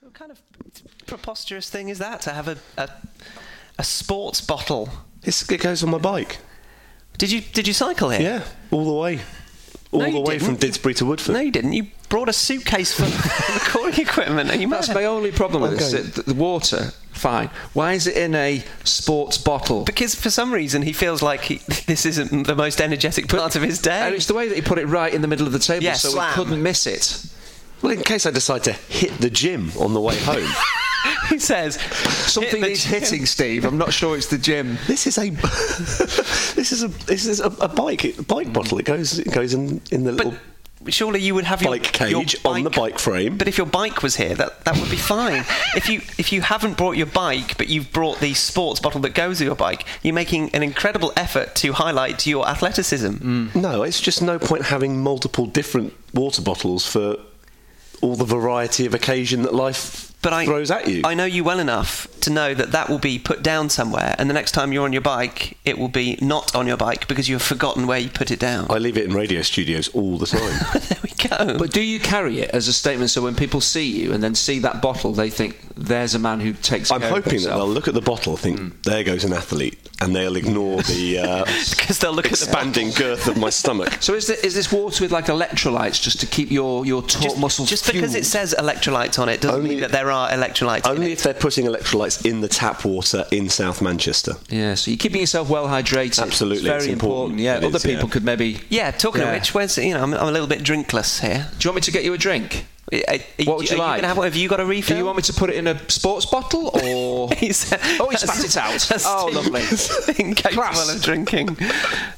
What kind of preposterous thing is that to have a a, a sports bottle? It's, it goes on my bike. Did you did you cycle here? Yeah, all the way. All No, the way from didn't. Didsbury to Woodford. No, you didn't. You brought a suitcase full of recording equipment. Are you mad? That's my only problem with Okay. this. The, the water, fine. Why is it in a sports bottle? Because for some reason he feels like he, this isn't the most energetic part of his day. And day. it's the way that he put it right in the middle of the table, Yeah, so slam. he couldn't miss it. Well, in case I decide to hit the gym on the way home. he says Something "Hit needs gym." hitting, Steve. I'm not sure it's the gym. this is a this is a this is a, a bike a bike bottle. It goes it goes in in the little surely you would have your bike your cage on the bike frame. But if your bike was here, that, that would be fine. if you if you haven't brought your bike, but you've brought the sports bottle that goes with your bike, you're making an incredible effort to highlight your athleticism. No, it's just no point having multiple different water bottles for all the variety of occasion that life But I throws at you. I know you well enough to know that that will be put down somewhere, and the next time you're on your bike, it will be not on your bike because you have forgotten where you put it down. I leave it in radio studios all the time. there we go. But do you carry it as a statement so when people see you and then see that bottle, they think there's a man who takes I'm care of hoping that himself? they'll look at the bottle, think there goes an athlete, and they'll ignore the uh, because they'll look at the expanding girth of my stomach. So is, there, is this water with like electrolytes just to keep your, your taut just, muscles just because it says electrolytes on it doesn't Only- mean that there are electrolytes Only if they're putting electrolytes in the tap water in South Manchester. Yeah, so you're keeping yourself well hydrated. Absolutely, It's very it's important. Yeah, It other is, people yeah. could maybe. Yeah, talking Yeah. of which, where's you know I'm, I'm a little bit drinkless here. Do you want me to get you a drink? Are- are- What would you are like? gonna have, one? have you got a refill? Do you want me to put it in a sports bottle or? He's, Oh, he spat it out. Oh, lovely. Incapable of drinking.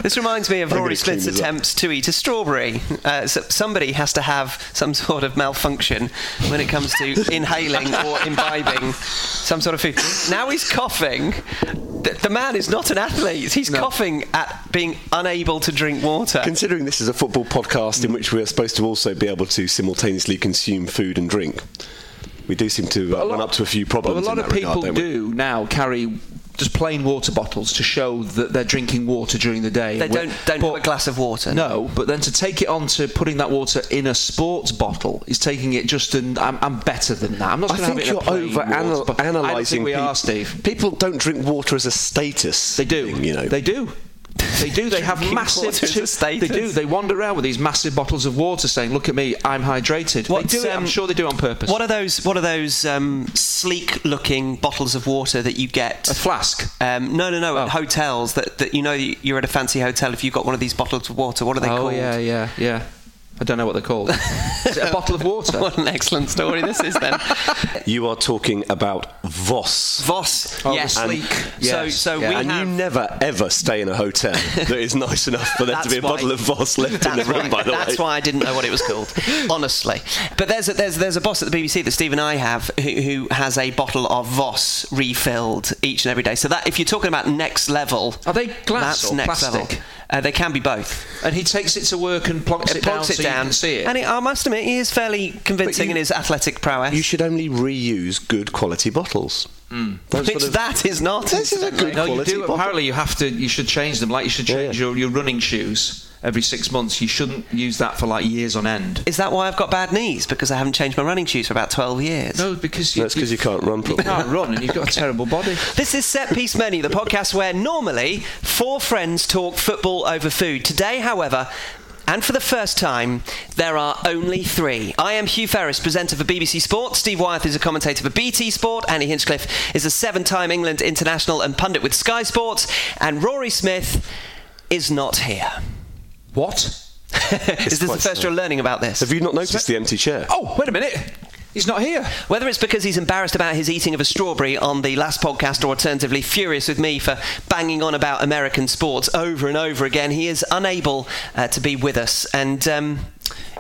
This reminds me of I'm Rory gonna Smith's this up. attempts to eat a strawberry. Uh, so somebody has to have some sort of malfunction when it comes to inhaling or imbibing some sort of food. Now he's coughing. The, the man is not an athlete. He's coughing at being unable to drink water. Considering this is a football podcast in which we are supposed to also be able to simultaneously consume food and drink, we do seem to uh, run up to a few problems. Well, a lot in of people regard, do now carry just plain water bottles to show that they're drinking water during the day. They don't don't But- have a glass of water. No, but then to take it on to putting that water in a sports bottle is taking it just an. I'm, I'm better than that. I'm not I going to have think it in you're over water anal- bottle. I don't analysing. think we peop- are, Steve. People don't drink water as a status. They do. thing, you know. They do. They do. They have massive. water is a tu- status. they do. They wander around with these massive bottles of water, saying, "Look at me, I'm hydrated." What's, they do it. I'm um, sure they do on purpose. What are those? What are those um, sleek-looking bottles of water that you get? a flask? Um, no, no, no. Oh. At hotels, that, that you know you're at a fancy hotel. If you've got one of these bottles of water, what are they oh called? yeah, yeah, yeah. I don't know what they're called. Is it a bottle of water? what an excellent story this is then. You are talking about Voss. Voss, Oh, yes. sleek. So, Yes, so yeah. we and have. you never ever stay in a hotel that is nice enough for there to be a why- bottle of Voss left in the room. why, by the that's way, that's why I didn't know what it was called, honestly. But there's a, there's there's a boss at the BBC that Steve and I have who, who has a bottle of Voss refilled each and every day. So that if you're talking about next level, Are they glass that's or next plastic? level. Uh, they can be both. And he takes it to work and plonks It it, down it so down, you can see it. and he, I must admit he is fairly convincing you- in his athletic prowess. you should only reuse good quality bottles. Don't Which of- that is not. This is a incidentally. good no, you do. bottle. Apparently, you have to. You should change them. Like you should Yeah, change yeah. Your, your running shoes every six months. You shouldn't use that for like years on end. Is that why I've got bad knees? Because I haven't changed my running shoes for about 12 years. No, because you, That's because you can't run you properly. can't run and you've got a terrible body. This is Set Piece Menu, the podcast where normally four friends talk football over food. Today, however, and for the first time, there are only three. I am Hugh Ferris, presenter for BBC Sport. Steve Wyeth is a commentator for BT Sport. Andy Hinchcliffe is a seven time England international and pundit with Sky Sports. And Rory Smith is not here. What? is this the first sad. you're learning about this? Have you not noticed the empty chair? Oh, wait a minute. He's not here. Whether it's because he's embarrassed about his eating of a strawberry on the last podcast, or alternatively furious with me for banging on about American sports over and over again, he is unable uh, to be with us. And um,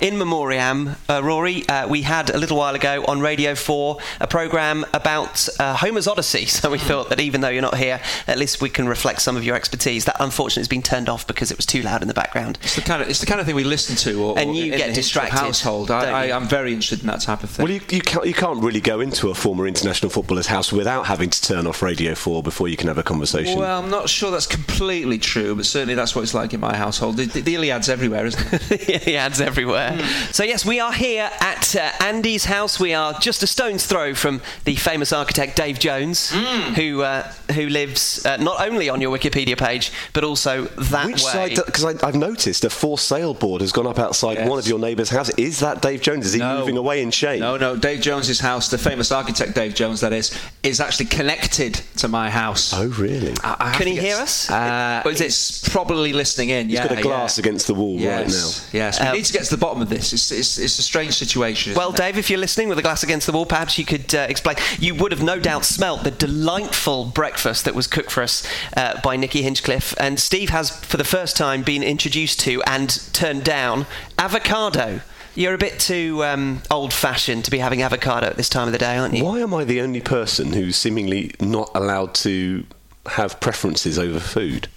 in memoriam, uh, Rory, uh, we had a little while ago on Radio 4 a programme about uh, Homer's Odyssey. So we thought that even though you're not here, at least we can reflect some of your expertise. That unfortunately has been turned off because it was too loud in the background. It's the kind of it's the kind of thing we listen to, or, And you in get the history of distracted, Household. I, I, I'm very interested in that type of thing. Well, you, you, can't, you can't really go into a former international footballer's house without having to turn off Radio 4 before you can have a conversation. Well, I'm not sure that's completely true, but certainly that's what it's like in my household. The, the, the Iliad's everywhere, isn't it? he adds everywhere. Everywhere. So, yes, we are here at uh, Andy's house. We are just a stone's throw from the famous architect Dave Jones, who uh, who lives uh, not only on your Wikipedia page, but also that Which way. Because I've noticed a for sale board has gone up outside Yes. one of your neighbours' house. Is that Dave Jones? Is he No. moving away in shame? No, no. Dave Jones's house, the famous architect Dave Jones, that is, is actually connected to my house. Oh, really? I- I Can to he hear us? Uh, Or is it- he's probably listening in. He's yeah, got a glass yeah. against the wall right now. Yes, yes. We Um, need to get to the bottom of this. It's, it's, it's a strange situation. Well, it? Dave, if you're listening with a glass against the wall, perhaps you could uh, explain. You would have no doubt smelt the delightful breakfast that was cooked for us uh, by Nikki Hinchcliffe. And Steve has, for the first time, been introduced to and turned down avocado. You're a bit too um, old fashioned to be having avocado at this time of the day, aren't you? Why am I the only person who's seemingly not allowed to have preferences over food?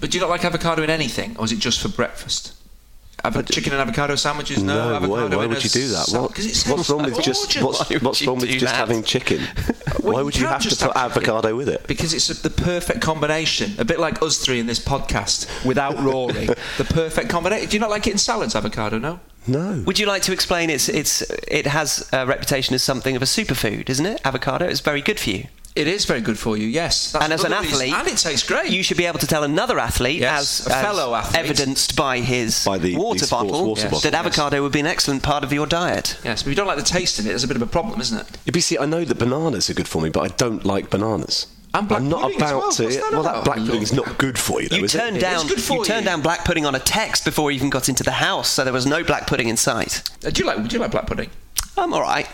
But do you not like avocado in anything, or is it just for breakfast? Avo- chicken and avocado sandwiches? No, why, avocado why in would you do that? sal- What- what's wrong with just what's, what's wrong with just that? having chicken? Well, why would you can't have to put have avocado with it? Because it's a, the perfect combination. A bit like us three in this podcast without Rory. the perfect combination. Do you not like it in salads, avocado? No. No. Would you like to explain? It's it's it has a reputation as something of a superfood, isn't it? Avocado is very good for you. It is very good for you. Yes. That's and as an athlete, and it tastes great. You should be able to tell another athlete, Yes, as, a fellow as athlete. evidenced by his By the- water the bottle, water that bottle. avocado would be an excellent part of your diet. yes, but if you don't like the taste in it, there's a bit of a problem, isn't it? Yeah, but see, I know that bananas are good for me, but I don't like bananas. And black I'm not pudding as about well. to. That well, about? that black pudding's not good for you, though, You is turned it? down good for you turned you. down black pudding on a text before we even got into the house, so there was no black pudding in sight. Uh, do you like? Do you like black pudding? I'm all right.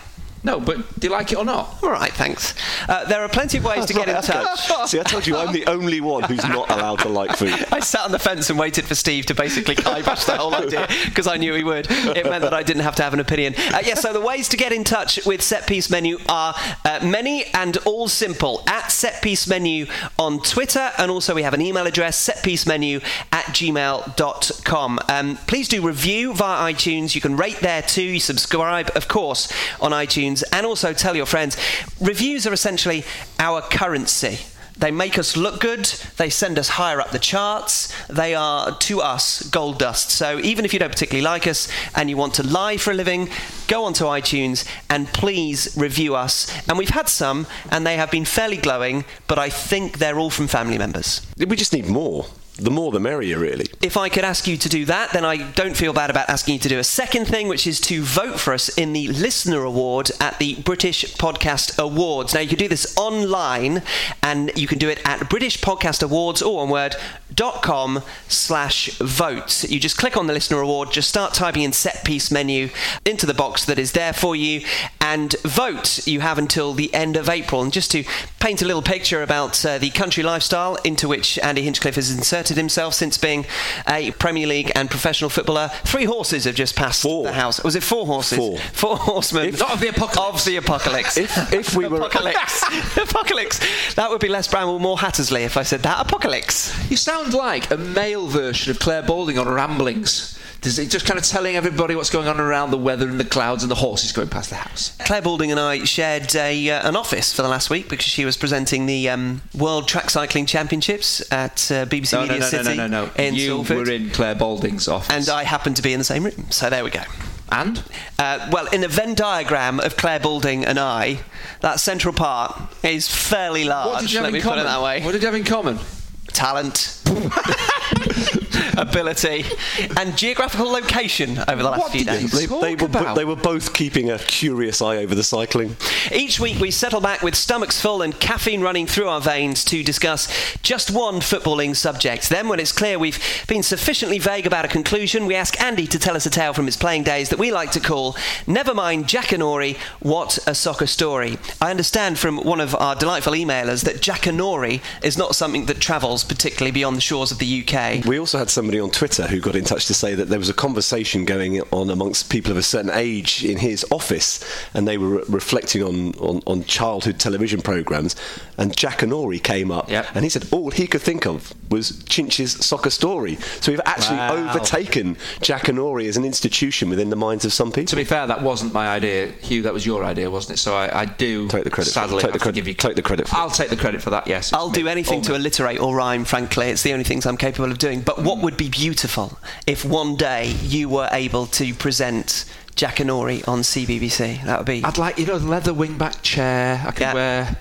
No, but do you like it or not? I'm all right, thanks. Uh, there are plenty of ways to get in Right, okay. touch. See, I told you I'm the only one who's not allowed to like food. I sat on the fence and waited for Steve to basically kibosh the whole idea because I knew he would. It meant that I didn't have to have an opinion. Uh, yes, so the ways to get in touch with Set Piece Menu are uh, many and all simple. At Set Piece Menu on Twitter, and also we have an email address, setpiecemenu at gmail.com. Um, please do review via iTunes. You can rate there too. You subscribe, of course, on iTunes, and also tell your friends. Reviews are essentially our currency. They make us look good. They send us higher up the charts. They are, to us, gold dust. So even if you don't particularly like us and you want to lie for a living, go onto iTunes and please review us. And we've had some, and they have been fairly glowing, but I think they're all from family members. We just need more. The more, the merrier, really. If I could ask you to do that, then I don't feel bad about asking you to do a second thing, which is to vote for us in the Listener Award at the British Podcast Awards. Now, you can do this online, and you can do it at British Podcast Awards, all one word, dot com slash vote. You just click on the Listener Award, just start typing in set piece menu into the box that is there for you, and vote. You have until the end of April. And just to paint a little picture about uh, the country lifestyle into which Andy Hinchcliffe is inserted himself since being a Premier League and professional footballer, three horses have just passed Four. the house. Was it four horses? Four. Four horsemen. Not of the apocalypse. Of the apocalypse. If, if we were. Apocalypse. Apocalypse. That would be less Bramwell, more Hattersley if I said that. Apocalypse. You sound like a male version of Clare Balding on Ramblings. Does it just kind of telling everybody what's going on around the weather and the clouds and the horses going past the house? Clare Balding and I shared a, uh, an office for the last week because she was presenting the um, World Track Cycling Championships at uh, BBC No, Media no, no, City no, no, no. in you Salford. were in Clare Balding's office. and I happened to be in the same room. So there we go. And? Uh, well, in a Venn diagram of Clare Balding and I, that central part is fairly large. What did you have let in me common? put it that way. What did you have in common? Talent. ability, and geographical location over the last What few days. They, they, were, bo- they were both keeping a curious eye over the cycling. Each week we settle back with stomachs full and caffeine running through our veins to discuss just one footballing subject. Then, when it's clear we've been sufficiently vague about a conclusion, we ask Andy to tell us a tale from his playing days that we like to call Never Mind Jackanory, What a Soccer Story. I understand from one of our delightful emailers that Jackanory is not something that travels particularly beyond the shores of the UK. We also had somebody on Twitter who got in touch to say that there was a conversation going on amongst people of a certain age in his office, and they were re- reflecting on, on, on childhood television programs. And Jackanory came up, Yep. and he said all he could think of was Chinch's soccer story. So we've actually Wow. overtaken Jackanory as an institution within the minds of some people. To be fair, that wasn't my idea, Hugh. That was your idea, wasn't it? So I, I do Take the credit Sadly, take the have credit- give you. take the credit for. I'll take the credit for that. Yes. I'll do anything to alliterate or rhyme, frankly. It's the only things I'm capable of doing. But what would be beautiful if one day you were able to present Jackanory on CBBC. That would be. I'd like, you know, the leather wingback chair. I could Yeah. wear,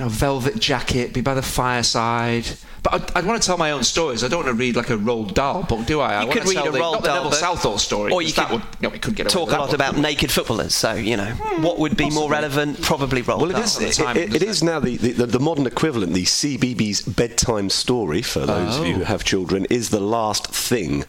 you know, velvet jacket, be by the fireside. But I'd, I'd want to tell my own stories. I don't want to read like a Roald Dahl book, do I? I You want could to read tell a the, Roald Dahl Neville Southall story. or you could would, you know, we could get talk a lot about naked footballers. So you know, hmm. what would be more relevant? Probably Roald Well, it Dahl. is, it, time, it- it now the, the, the modern equivalent. The CBeebies bedtime story, for those of you who Oh. have children, is the last thing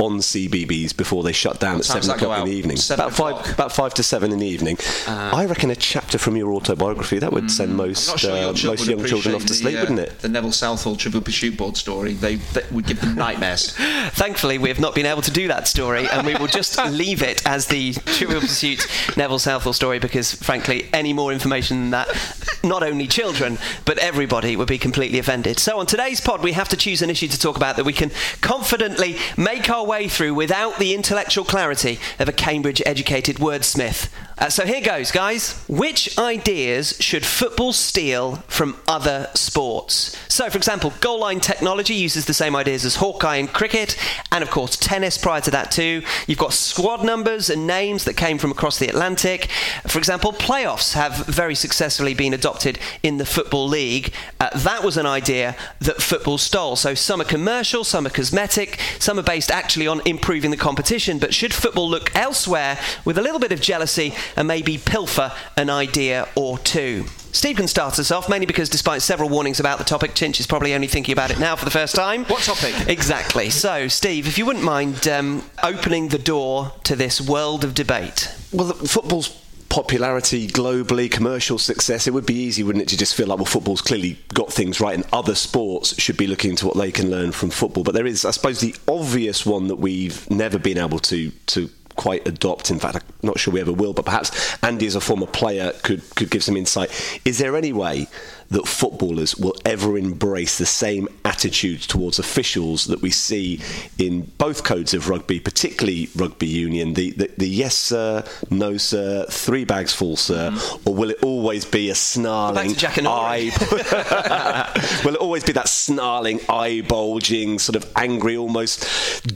on CBeebies before they shut down at seven o'clock in the evening. About five, o'clock? Uh. about five to seven in the evening. I reckon a chapter from your autobiography that would send most sure uh, most young children off to appreciate sleep, the, uh, wouldn't it? The Neville Southall Trivial Pursuit board story. They, that would give them nightmares. Thankfully, we have not been able to do that story, and we will just leave it as the Trivial Pursuit Neville Southall story because, frankly, any more information than that, not only children, but everybody would be completely offended. So, on today's pod, we have to choose an issue to talk about that we can confidently make our way through without the intellectual clarity of a Cambridge educated wordsmith. Uh, so, here goes, guys. Which ideas should football steal from other sports? So, for example, goal line technology uses the same ideas as Hawkeye in cricket, and of course, tennis prior to that, too. You've got squad numbers and names that came from across the Atlantic. For example, playoffs have very successfully been adopted in the Football League. Uh, that was an idea that football stole. So, some are commercial, some are cosmetic, some are based actually on improving the competition. But should football look elsewhere with a little bit of jealousy and maybe pilfer an idea or two? Steve can start us off, mainly because despite several warnings about the topic, Chinch is probably only thinking about it now for the first time. What topic? Exactly. So, Steve, if you wouldn't mind um, opening the door to this world of debate. Well, the- football's popularity globally, commercial success, it would be easy, wouldn't it, to just feel like, well, football's clearly got things right and other sports should be looking into what they can learn from football. But there is, I suppose, the obvious one that we've never been able to, to quite adopt. In fact, I'm not sure we ever will, but perhaps Andy, as a former player, could, could give some insight. Is there any way that footballers will ever embrace the same attitudes towards officials that we see in both codes of rugby, particularly rugby union? The, the, the yes, sir, no, sir, three bags full, sir, mm. or will it always be a snarling to Jack and eye? will it always be that snarling, eye bulging, sort of angry, almost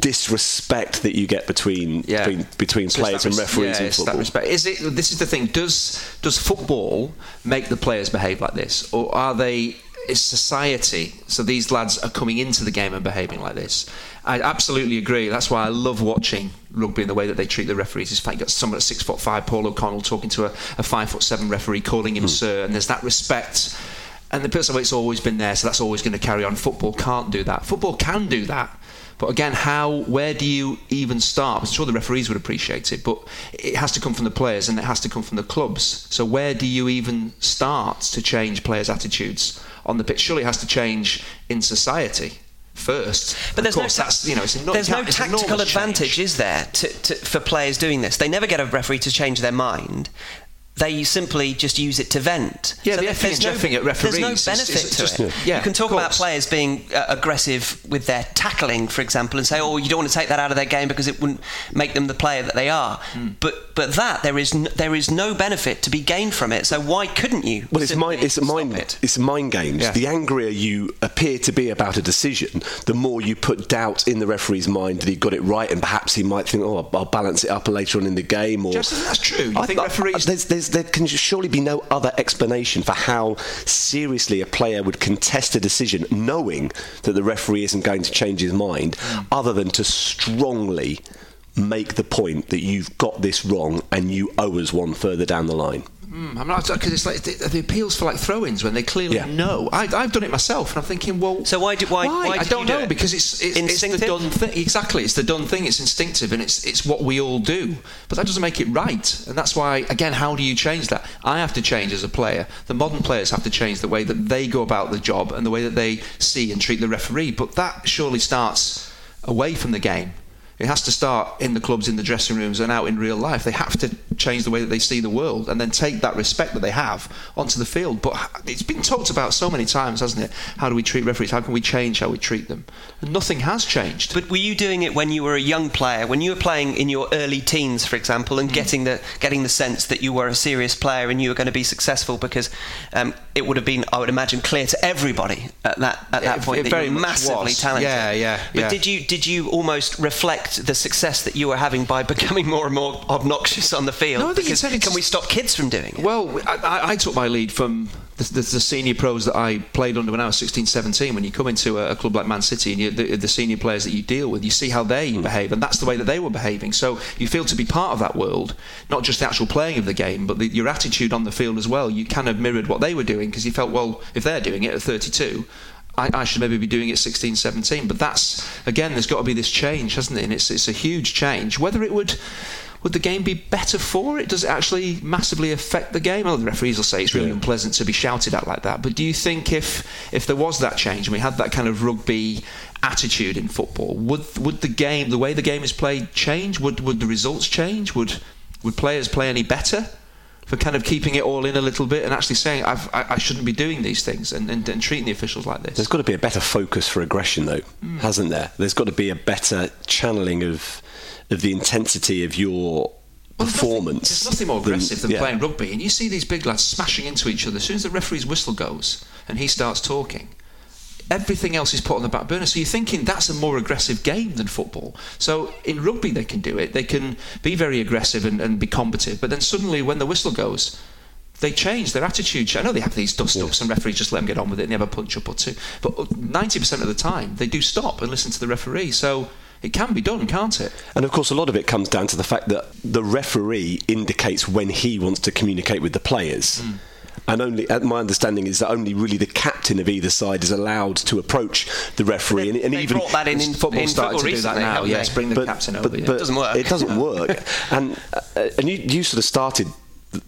disrespect that you get between Yeah. between, between players and referees yeah, in football? That respect. Is it? This is the thing. Does does football make the players behave like this, or are they? Is society? So these lads are coming into the game and behaving like this. I absolutely agree. That's why I love watching rugby and the way that they treat the referees. In fact, you've got someone at six foot five, Paul O'Connell, talking to a, a five foot seven referee, calling him hmm. sir, and there's that respect. And the person it's always been there, so that's always going to carry on. Football can't do that. Football can do that. But again, how, where do you even start? I'm sure the referees would appreciate it, but it has to come from the players and it has to come from the clubs. So where do you even start to change players' attitudes on the pitch? Surely it has to change in society first. But there's course, no, ta- you know, it's eno- there's no tactical advantage, change. is there, to, to, for players doing this? They never get a referee to change their mind. They simply just use it to vent. Yeah, the there- there's no, at There's referees no is- benefit is to just- it. yeah, you can talk about players being uh, aggressive with their tackling, for example, and say, "Oh, you don't want to take that out of their game because it wouldn't make them the player that they are." Hmm. But but that there is n- there is no benefit to be gained from it. So why couldn't you? Well, it's mind. It's mind. it? It's mind games. Yeah. The angrier you appear to be about a decision, the more you put doubt in the referee's mind that he got it right, and perhaps he might think, "Oh, I'll, balance it up later on in the game." Or Justin, that's true. You I think I- referees- There's, there's, there can surely be no other explanation for how seriously a player would contest a decision, knowing that the referee isn't going to change his mind, Mm. other than to strongly make the point that you've got this wrong and you owe us one further down the line. Mm, I'm not because it's like the, the appeals for like throw-ins when they clearly Yeah. know. I, I've done it myself, and I'm thinking, well, So why do- why- why I did don't you do know it? because it's it's, it's the done thing. Exactly, it's the done thing. It's instinctive, and it's it's what we all do. But that doesn't make it right, and that's why again, how do you change that? I have to change as a player. The modern players have to change the way that they go about the job and the way that they see and treat the referee. But that surely starts away from the game. It has to start in the clubs, in the dressing rooms, and out in real life. They have to change the way that they see the world and then take that respect that they have onto the field. But it's been talked about so many times, hasn't it? How do we treat referees? How can we change how we treat them? Nothing has changed. But were you doing it when you were a young player, when you were playing in your early teens, for example, and mm. getting the getting the sense that you were a serious player and you were going to be successful? Because um, it would have been, I would imagine, clear to everybody at that at that it, point it that you were massively was. talented. Yeah, yeah. But yeah. did you did you almost reflect the success that you were having by becoming more and more obnoxious on the field? No, I think because can we stop kids from doing it? Well, I, I took my lead from the, the, the, senior pros that I played under when I was 16, 17. When you come into a, a club like Man City and you, the, the, senior players that you deal with, you see how they mm. behave, and that's the way that they were behaving. So you feel to be part of that world, not just the actual playing of the game, but the, your attitude on the field as well. You kind of mirrored what they were doing because you felt, well, if they're doing it at 32, I, I, should maybe be doing it 16, 17. But that's, again, there's got to be this change, hasn't it? And it's, it's a huge change. Whether it would would the game be better for it? Does it actually massively affect the game? Well, the referees will say it's really yeah. unpleasant to be shouted at like that. But do you think if if there was that change and we had that kind of rugby attitude in football, would would the game, the way the game is played, change? Would would the results change? Would would players play any better? for kind of keeping it all in a little bit and actually saying I, I shouldn't be doing these things and, and, and, treating the officials like this. There's got to be a better focus for aggression, though, mm. hasn't there? There's got to be a better channeling of of the intensity of your well, performance. There's nothing, there's nothing more aggressive than, than yeah. playing rugby, and you see these big lads smashing into each other. As soon as the referee's whistle goes and he starts talking, everything else is put on the back burner. So you're thinking that's a more aggressive game than football. So in rugby, they can do it. They can be very aggressive and, and be combative. But then suddenly, when the whistle goes, they change their attitude. I know they have these dust ups, and referees just let them get on with it and they have a punch up or two. But 90% of the time, they do stop and listen to the referee. So it can be done, can't it? And of course, a lot of it comes down to the fact that the referee indicates when he wants to communicate with the players. Mm and only my understanding is that only really the captain of either side is allowed to approach the referee. And, and even brought that in, in football in started football to do that now. Yes, bring the but, captain over. But, yeah. it doesn't work. It doesn't work. and uh, and you, you sort of started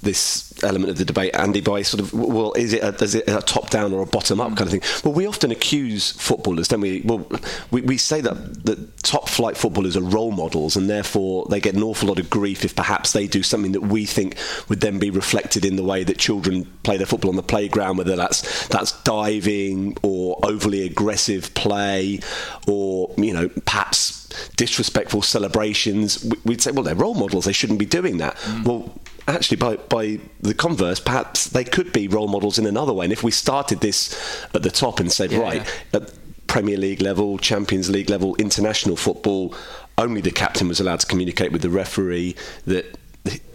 this element of the debate, Andy, by sort of, well, is it a, is it a top down or a bottom up kind of thing? Well, we often accuse footballers, don't we? Well, we, we say that, that top flight footballers are role models and therefore they get an awful lot of grief if perhaps they do something that we think would then be reflected in the way that children play their football on the playground, whether that's, that's diving or overly aggressive play or, you know, perhaps disrespectful celebrations. We'd say, well, they're role models, they shouldn't be doing that. Mm. Well, actually, by, by the converse, perhaps they could be role models in another way. And if we started this at the top and said, yeah. right, at Premier League level, Champions League level, international football, only the captain was allowed to communicate with the referee, that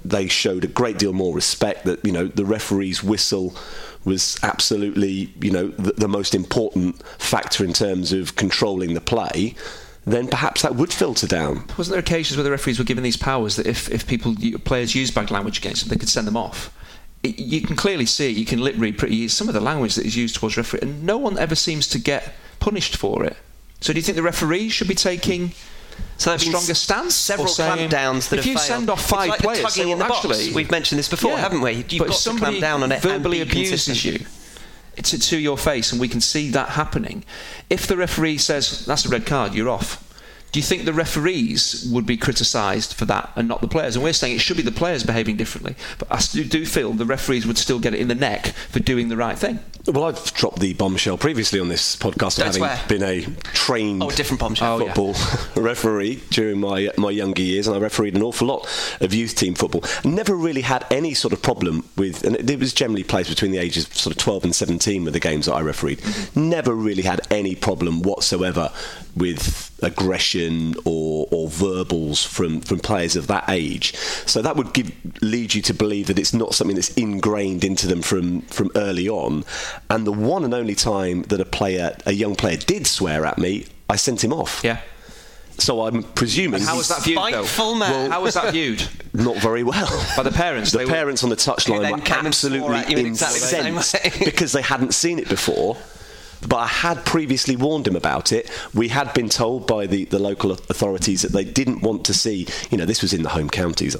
they showed a great deal more respect, that, you know, the referee's whistle was absolutely, you know, the, the most important factor in terms of controlling the play then perhaps that would filter down. Wasn't there occasions where the referees were given these powers that if, if people players use bad language against them, they could send them off? It, you can clearly see, you can lip read pretty some of the language that is used towards referee, and no one ever seems to get punished for it. So do you think the referees should be taking so a stronger stance. Several saying, clampdowns that if you failed. send off five like players, tugging in the actually, box. We've mentioned this before, yeah, haven't we? You've but got to clamp down on it verbally abuses consistent. you to, to your face, and we can see that happening. If the referee says that's a red card, you're off do you think the referees would be criticised for that and not the players? And we're saying it should be the players behaving differently. But I do feel the referees would still get it in the neck for doing the right thing. Well, I've dropped the bombshell previously on this podcast of having swear. been a trained oh, different bombshell. football oh, yeah. referee during my my younger years, and I refereed an awful lot of youth team football. Never really had any sort of problem with, and it was generally placed between the ages of sort of 12 and 17 with the games that I refereed. Mm-hmm. Never really had any problem whatsoever with aggression or, or verbals from, from players of that age. So that would give, lead you to believe that it's not something that's ingrained into them from, from early on. And the one and only time that a player, a young player, did swear at me, I sent him off. Yeah. So I'm presuming. And how was that viewed? Though? Man. Well, how was that viewed? Not very well. By the parents. The parents were, on the touchline were absolutely incensed exactly because they hadn't seen it before but I had previously warned him about it. We had been told by the, the local authorities that they didn't want to see, you know, this was in the home counties,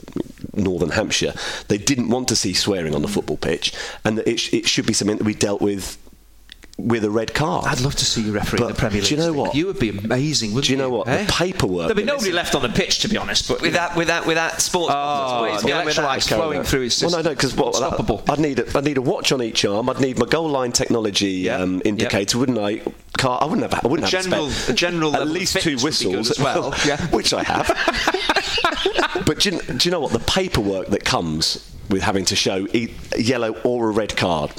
Northern Hampshire, they didn't want to see swearing on the football pitch, and that it, it should be something that we dealt with with a red card. I'd love to see you referee But the Premier League. do you know what? You would be amazing, wouldn't Do you know you? what? eh? The paperwork. There'd be nobody left on the pitch, to be honest. But with that with that with that sports. Oh, sports- the yeah, with that- electrolytes flowing through is Well, no, no, because what unstoppable. I'd need a, I'd need a watch on each arm. I'd need my goal line technology Yeah. um, indicator, wouldn't I? Car, I wouldn't have. I wouldn't have general- to spend a general at least two fitness would be good whistles as well. Yeah. which I have. but do you, do you know what the paperwork that comes with having to show e- a yellow or a red card?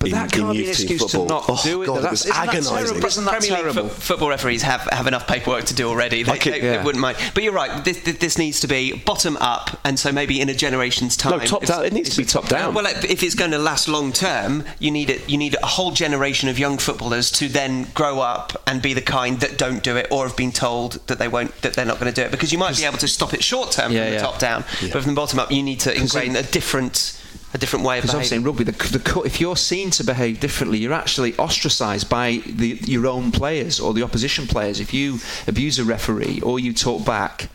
But in, that can't be an youth team excuse to not oh, do it, God, though. it was That's- isn't that agonising. terrible? Isn't that Premier League terrible? fo- football referees have, have enough paperwork to do already. They, Okay, they, they wouldn't mind. But you're right. This, this, this needs to be bottom up, and so maybe in a generation's time. No, top down. It needs to be top down. Well, if it's going to last long term, you need it. You need a whole generation of young footballers to then grow up and be the kind that don't do it, or have been told that they won't, that they're not going to do it. Because you might be able to stop it short term Yeah, from the yeah. top down, but from the bottom up, you need to ingrain a different, a different way of Because obviously in rugby, the, the, if you're seen to behave differently, you're actually ostracised by the, your own players or the opposition players. If you abuse a referee or you talk back,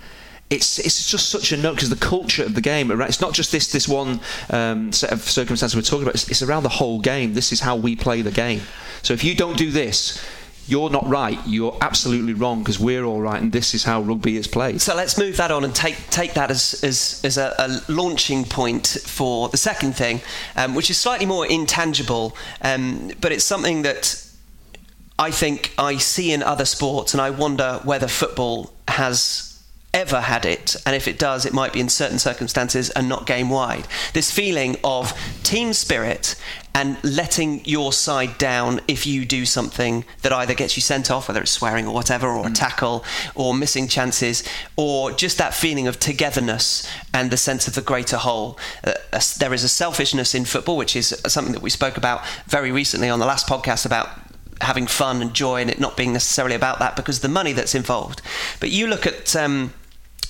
it's it's just such a note because the culture of the game. It's not just this this one um, set of circumstances we're talking about. It's, it's around the whole game. This is how we play the game. So if you don't do this. You're not right. You're absolutely wrong because we're all right, and this is how rugby is played. So let's move that on and take take that as as, as a, a launching point for the second thing, um, which is slightly more intangible, um, but it's something that I think I see in other sports, and I wonder whether football has ever had it, and if it does, it might be in certain circumstances and not game wide. This feeling of team spirit and letting your side down if you do something that either gets you sent off, whether it's swearing or whatever, or a tackle, or missing chances, or just that feeling of togetherness and the sense of the greater whole. Uh, a- there is a selfishness in football, which is something that we spoke about very recently on the last podcast about having fun and joy and it not being necessarily about that because of the money that's involved. But you look at. Um,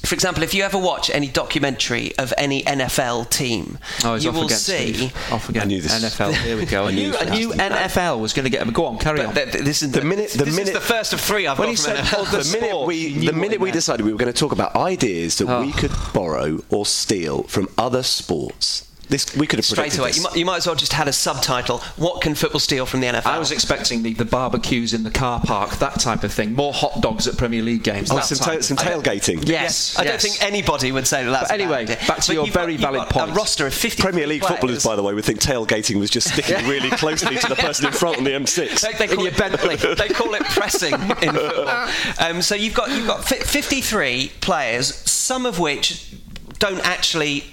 for example, if you ever watch any documentary of any NFL team, Oh, he's you off will again, see. Steve. Off again. I knew this. NFL. Here we go. I I knew knew, I knew. NFL was going to get. Go on, carry on. But th- this is The minute- the this minute- is the first of three I've When got he from said, NFL. oh, the the minute we the minute we decided we were going to talk about ideas that Oh. we could borrow or steal from other sports, this we could have Straight away, this. you might, you might as well just had a subtitle. What can football steal from the NFL? I was expecting the, the barbecues in the car park, that type of thing. More hot dogs at Premier League games. Oh, some, ta- some thing. tailgating. Yes, I don't yes. think anybody would say that that's But anyway, a bad idea. back to But your you've got- very you've valid got point. A roster of 50 Premier League players. footballers, by the way, would think tailgating was just sticking really closely to the person in front on the M6. They, they call your it, Bentley. They call it pressing in football. Um, so you've got you've got fi- 53 players, some of which don't actually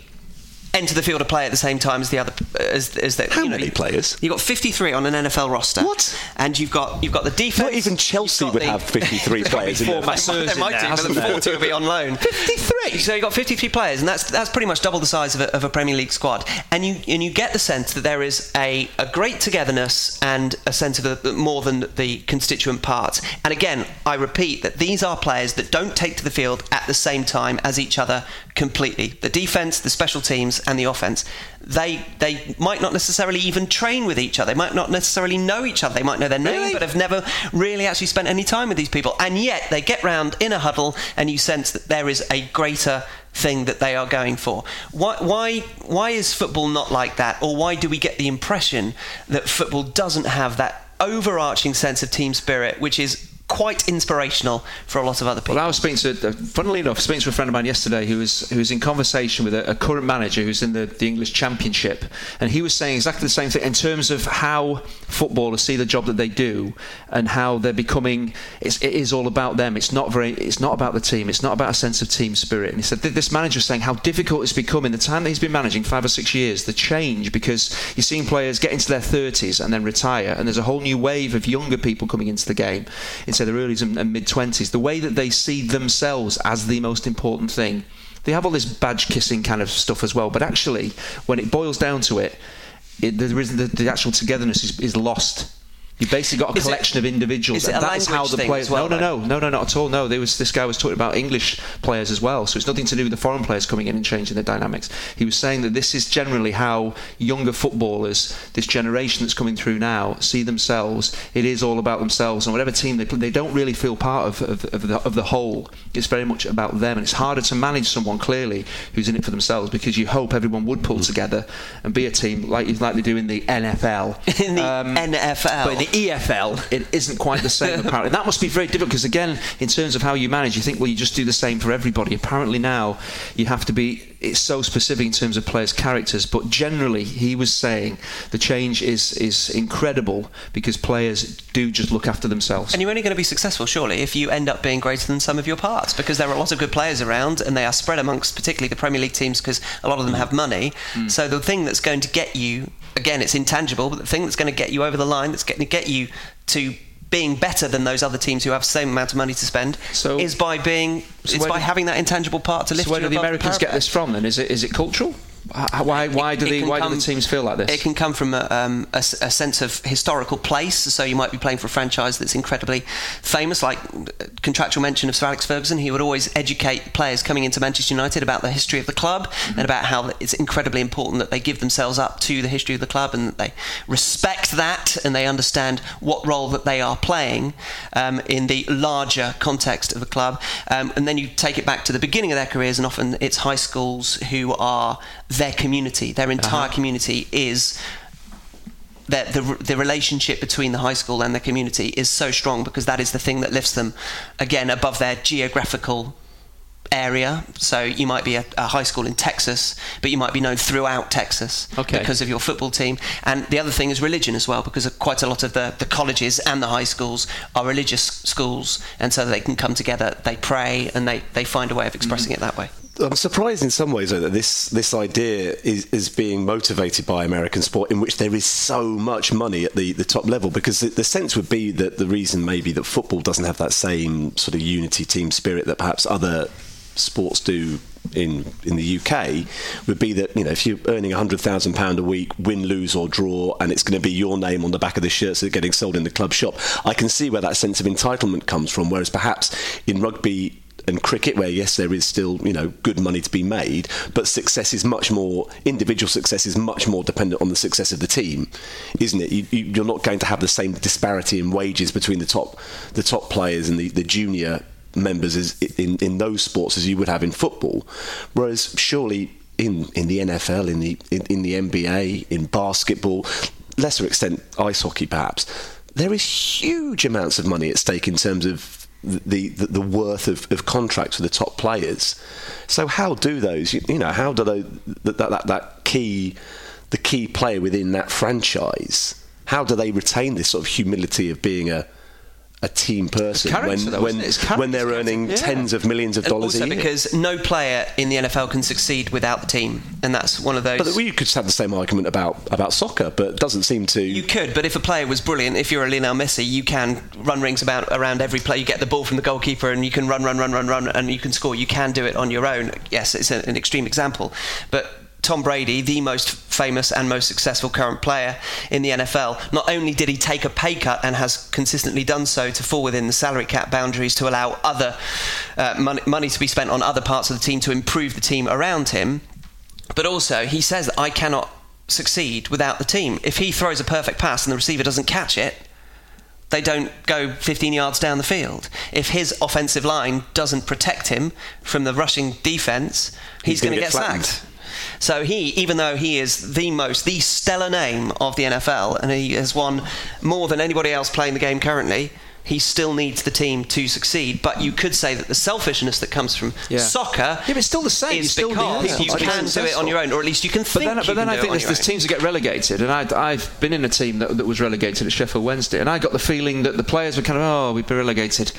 enter the field of play at the same time as the other as, as the, How you know, many players? You've got 53 on an NFL roster. What? And you've got you've got the defense. Not even Chelsea would the- have 53 players in four their masseurs They in might there, do, but the 40 will be on loan. 53. So you've got 53 players, and that's that's pretty much double the size of a, of a Premier League squad. And you and you get the sense that there is a, a great togetherness and a sense of the, more than the constituent parts. And again, I repeat that these are players that don't take to the field at the same time as each other completely. The defense, the special teams, and the offense. They they might not necessarily even train with each other. They might not necessarily know each other. They might know their name, Really? but have never really actually spent any time with these people. And yet they get round in a huddle, and you sense that there is a greater thing that they are going for. Why why why is football not like that, or why do we get the impression that football doesn't have that overarching sense of team spirit, which is quite inspirational for a lot of other people? Well, I was speaking to, uh, funnily enough, speaking to a friend of mine yesterday who was who was in conversation with a, a current manager who's in the, the English Championship, and he was saying exactly the same thing in terms of how footballers see the job that they do and how they're becoming. It's, it is all about them. It's not very. It's not about the team. It's not about a sense of team spirit. And he said this manager was saying how difficult it's become in the time that he's been managing five or six years. The change because you're seeing players get into their 30s and then retire, and there's a whole new wave of younger people coming into the game into their early and, mid 20s. The way that they see themselves as the most important thing. They have all this badge kissing kind of stuff as well, but actually, when it boils down to it, it is the, the actual togetherness is, is lost. You've basically got a Is it- collection of individuals. is it and a that's how the players. as well, no, no, no, no, no, not at all. No, there was this guy was talking about English players as well. So it's nothing to do with the foreign players coming in and changing the dynamics. He was saying that this is generally how younger footballers, this generation that's coming through now, see themselves. It is all about themselves, and whatever team they play, they don't really feel part of, of, of, the, of the whole. It's very much about them, and it's harder to manage someone clearly who's in it for themselves because you hope everyone would pull together and be a team like like they do in the NFL. in the Um, NFL. but in the EFL, it isn't quite the same apparently. That must be very difficult because again, in terms of how you manage, you think well you just do the same for everybody. Apparently now you have to be. It's so specific in terms of players' characters, but generally he was saying the change is is incredible because players do just look after themselves. And you're only going to be successful, surely, if you end up being greater than some of your parts, because there are lots of good players around, and they are spread amongst particularly the Premier League teams, because a lot of them have money. Mm. So the thing that's going to get you, again, it's intangible, but the thing that's going to get you over the line, that's going to get you to being better than those other teams who have the same amount of money to spend so, is by being so it's by do, having that intangible part to lift so where do the Americans get this from then? Is it is it cultural why, why do, the, why come, do the teams feel like this? It can come from a, um, a, a, sense of historical place. So you might be playing for a franchise that's incredibly famous, like contractual mention of Sir Alex Ferguson. He would always educate players coming into Manchester United about the history of the club mm-hmm. and about how it's incredibly important that they give themselves up to the history of the club and that they respect that and they understand what role that they are playing um, in the larger context of the club. Um, and then you take it back to the beginning of their careers, and often it's high schools who are their community, their entire uh-huh. community is that the, the relationship between the high school and the community is so strong because that is the thing that lifts them again above their geographical area. So you might be a, a, high school in Texas, but you might be known throughout Texas okay. because of your football team. And the other thing is religion as well, because quite a lot of the, the colleges and the high schools are religious schools, and so they can come together, they pray, and they, they find a way of expressing mm. it that way. I'm surprised in some ways though, that this this idea is, is being motivated by American sport, in which there is so much money at the, the top level. Because the, the sense would be that the reason maybe that football doesn't have that same sort of unity team spirit that perhaps other sports do in in the UK would be that you know if you're earning hundred thousand pound a week, win, lose or draw, and it's going to be your name on the back of the shirts that are getting sold in the club shop. I can see where that sense of entitlement comes from. Whereas perhaps in rugby and cricket, where yes, there is still you know good money to be made, but success is much more individual success is much more dependent on the success of the team, isn't it? You, are not going to have the same disparity in wages between the top the top players and the, the junior members is in in those sports as you would have in football, whereas surely in in the NFL, in the in, in the NBA, in basketball, lesser extent ice hockey perhaps, there is huge amounts of money at stake in terms of the, the, the worth of, of contracts for the top players. So how do those, you, you know, how do they, that, that, that key, the key player within that franchise, how do they retain this sort of humility of being a, a team person when though, when, when they're earning yeah. tens of millions of dollars also a year. because no player in the NFL can succeed without the team, and that's one of those. But you could have the same argument about about soccer, but it doesn't seem to. You could, but if a player was brilliant, if you're a Lionel Messi, you can run rings about around every play. You get the ball from the goalkeeper, and you can run, run, run, run, run, and you can score. You can do it on your own. Yes, it's an extreme example, but Tom Brady, the most famous and most successful current player in the NFL, not only did he take a pay cut and has consistently done so to fall within the salary cap boundaries to allow other uh, money, money to be spent on other parts of the team to improve the team around him, but also he says that I cannot succeed without the team. If he throws a perfect pass and the receiver doesn't catch it, they don't go 15 yards down the field. If his offensive line doesn't protect him from the rushing defense, he's, he's going to get, get sacked. So he, even though he is the most, the stellar name of the NFL, and he has won more than anybody else playing the game currently, he still needs the team to succeed. But you could say that the selfishness that comes from yeah. soccer, yeah, but it's still the same. Is still because you can do it on your own, or at least you can think. But then, but then I think there's, there's teams that get relegated, and I, have been in a team that, that was relegated at Sheffield Wednesday, and I got the feeling that the players were kind of, oh, we've been relegated.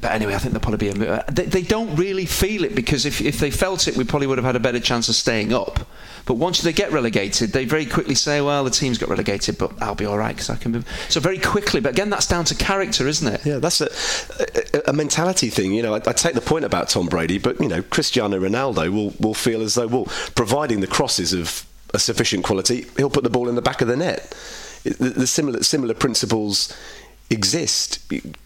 But anyway, I think they'll probably be. A, uh, they, they don't really feel it because if if they felt it, we probably would have had a better chance of staying up. But once they get relegated, they very quickly say, well, the team's got relegated, but I'll be all right because I can be. So very quickly, but again, that's down to character, isn't it? Yeah, that's a, a, a mentality thing. You know, I, I, take the point about Tom Brady, but, you know, Cristiano Ronaldo will, will feel as though, well, providing the crosses of a sufficient quality, he'll put the ball in the back of the net. The, the similar, similar principles exist.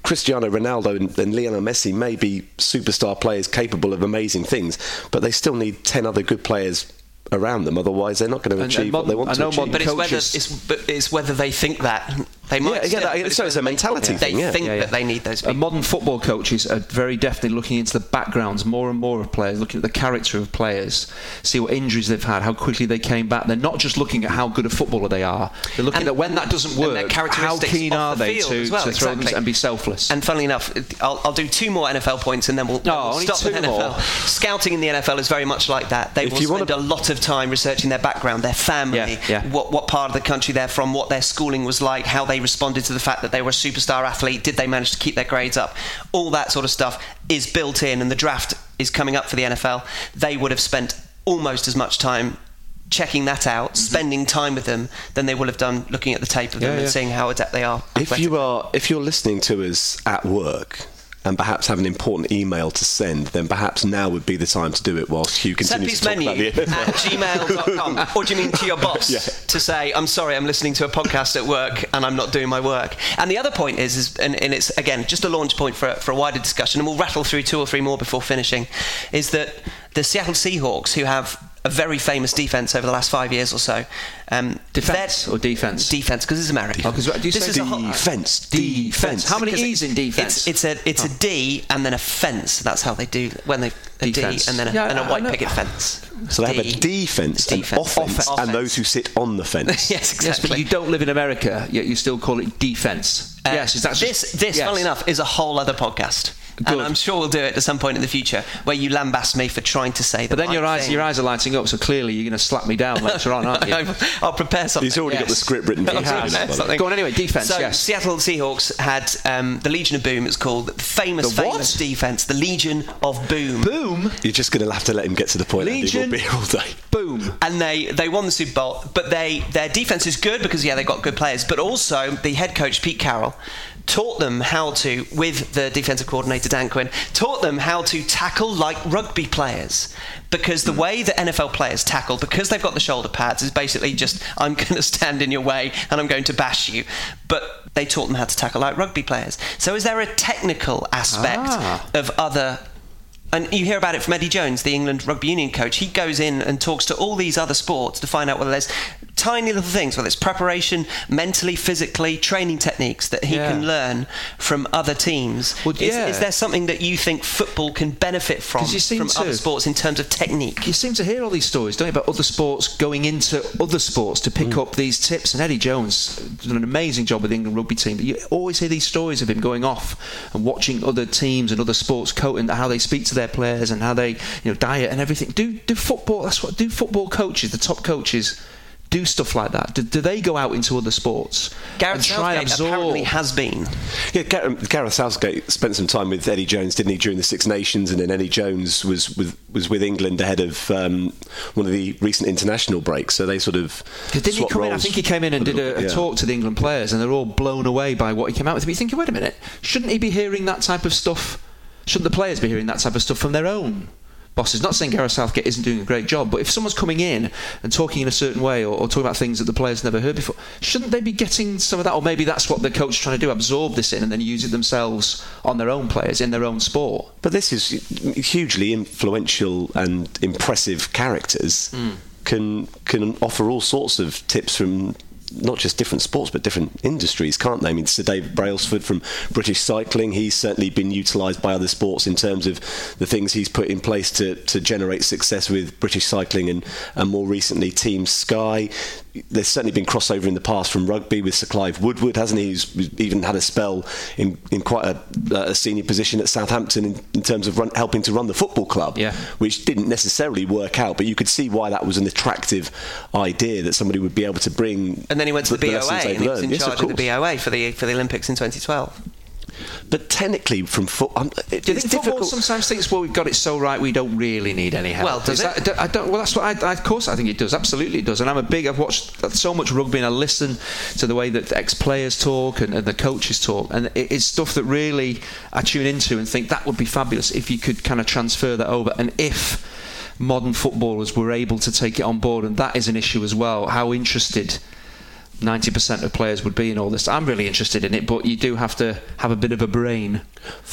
Cristiano Ronaldo and, and, Lionel Messi may be superstar players capable of amazing things, but they still need 10 other good players around them. Otherwise, they're not going to achieve and, and what they want to achieve. But it's whether, it's, it's whether they think that They might. Yeah, yeah, that- so it's a mentality They thing, yeah. think Yeah, yeah. that they need those uh, people. And modern football coaches are very definitely looking into the backgrounds more and more of players, looking at the character of players, see what injuries they've had, how quickly they came back. They're not just looking at how good a footballer they are. They're looking And- at when that doesn't work, how keen are the they to, well, to throw exactly. them and be selfless. And funnily enough, I'll, I'll do two more NFL points and then we'll, No, we'll stop with NFL. more. Scouting in the NFL is very much like that. They If will you spend a lot of time researching their background, their family. What, what part of the country they're from, what their schooling was like, how they responded to the fact that they were a superstar athlete, did they manage to keep their grades up? All that sort of stuff is built in, and the draft is coming up for the NFL. They would have spent almost as much time checking that out, spending time with them, than they will have done looking at the tape of them Mm-hmm. Yeah, and seeing how adept they are. If you are, if you're listening to us at work and perhaps have an important email to send, then perhaps now would be the time to do it whilst Hugh continues to talk menu about the at gmail.com. Or do you mean to your boss Yeah. to say, I'm sorry, I'm listening to a podcast at work and I'm not doing my work? And the other point is, is and, and it's, again, just a launch point for, for a wider discussion, and we'll rattle through two or three more before finishing, is that the Seattle Seahawks, who have a very famous defense over the last five years or so, um, Defence or defence? Defense, because it's American. Oh, what- do you This say is a whole- defence, Defence. defence. How many E's in defence? It's, it's a it's a D and then a fence. That's how they do when they a D Defence. and then a, Yeah, and a white picket fence. So they have a defence, an offence, Offence. and those who sit on the fence. yes, exactly. Yes, but you don't live in America, yet you still call it defence. Uh, yes, is that this? just, this, yes. funnily enough, is a whole other podcast, Good. and I'm sure we'll do it at some point in the future where you lambast me for trying to say the But then your eyes, thing. your eyes are lighting up, so clearly you're going to slap me down later on, aren't you? I'll prepare something. He's already got the script written for I'll this. prepare hasn't he, by the way? something. Go on anyway, defence, So yes. Seattle Seahawks had um, the Legion of Boom. It's called the famous, The what? famous defense, the Legion of Boom. Boom, You're just going to have to let him get to the point. Andy. Legion. We'll be all day. boom. and they, they won the Super Bowl. But they their defense is good because yeah they got good players. But also the head coach Pete Carroll taught them how to with the defensive coordinator Dan Quinn taught them how to tackle like rugby players because the way that NFL players tackle because they've got the shoulder pads is basically just I'm going to stand in your way and I'm going to bash you. But they taught them how to tackle like rugby players. So is there a technical aspect Ah. of other and you hear about it from Eddie Jones, the England rugby union coach. He goes in and talks to all these other sports to find out whether there's tiny little things, whether it's preparation, mentally, physically, training techniques that he Yeah. can learn from other teams. Well, is, yeah. is there something that you think football can benefit from 'Cause you seem from to- other sports in terms of technique? You seem to hear all these stories, don't you, about other sports going into other sports to pick mm. up these tips. And Eddie Jones done an amazing job with the England rugby team. But you always hear these stories of him going off and watching other teams and other sports coaching how they speak to their players and how they, you know, diet and everything. Do do football? That's what do football coaches, the top coaches. Do stuff like that. Do, do they go out into other sports Gareth and try and Southgate apparently has been. Yeah, Gareth, Gareth Southgate spent some time with Eddie Jones, didn't he, during the Six Nations, and then Eddie Jones was with was with England ahead of um, one of the recent international breaks. So they sort of Didn't he swapped come in? I think he came in and did a, a yeah. talk to the England players, and they're all blown away by what he came out with. But you're thinking, wait a minute, shouldn't he be hearing that type of stuff? Shouldn't the players be hearing that type of stuff from their own bosses? Not saying Gareth Southgate isn't doing a great job, but if someone's coming in and talking in a certain way or, or talking about things that the players never heard before, shouldn't they be getting some of that? Or maybe that's what the coach is trying to do: absorb this in and then use it themselves on their own players in their own sport. But this is hugely influential and impressive characters Hmm. can can offer all sorts of tips from not just different sports but different industries, can't they? I mean, Sir David Brailsford from British Cycling, he's certainly been utilised by other sports in terms of the things he's put in place to, to generate success with British Cycling and, and more recently Team Sky. There's certainly been crossover in the past from rugby with Sir Clive Woodward, hasn't he? He's even had a spell in, in quite a, a senior position at Southampton in, in terms of run, helping to run the football club, Yeah. which didn't necessarily work out, but you could see why that was an attractive idea that somebody would be able to bring. And then he went to the, BOA and he was in Yes, charge of, the. BOA for the for the Olympics in 2012. But technically, from foot, um, it, Do you it's think football sometimes thinks, well, we've got it so right, we don't really need any help? Well, does Is it? that- I don't. Well, that's what I, I. Of course, I think it does. Absolutely, it does. And I'm a big. I've watched so much rugby, and I listen to the way that ex-players talk and, and the coaches talk, and it, it's stuff that really I tune into and think that would be fabulous if you could kind of transfer that over, and if modern footballers were able to take it on board, and that is an issue as well. How interested 90% of players would be in all this. I'm really interested in it, but you do have to have a bit of a brain,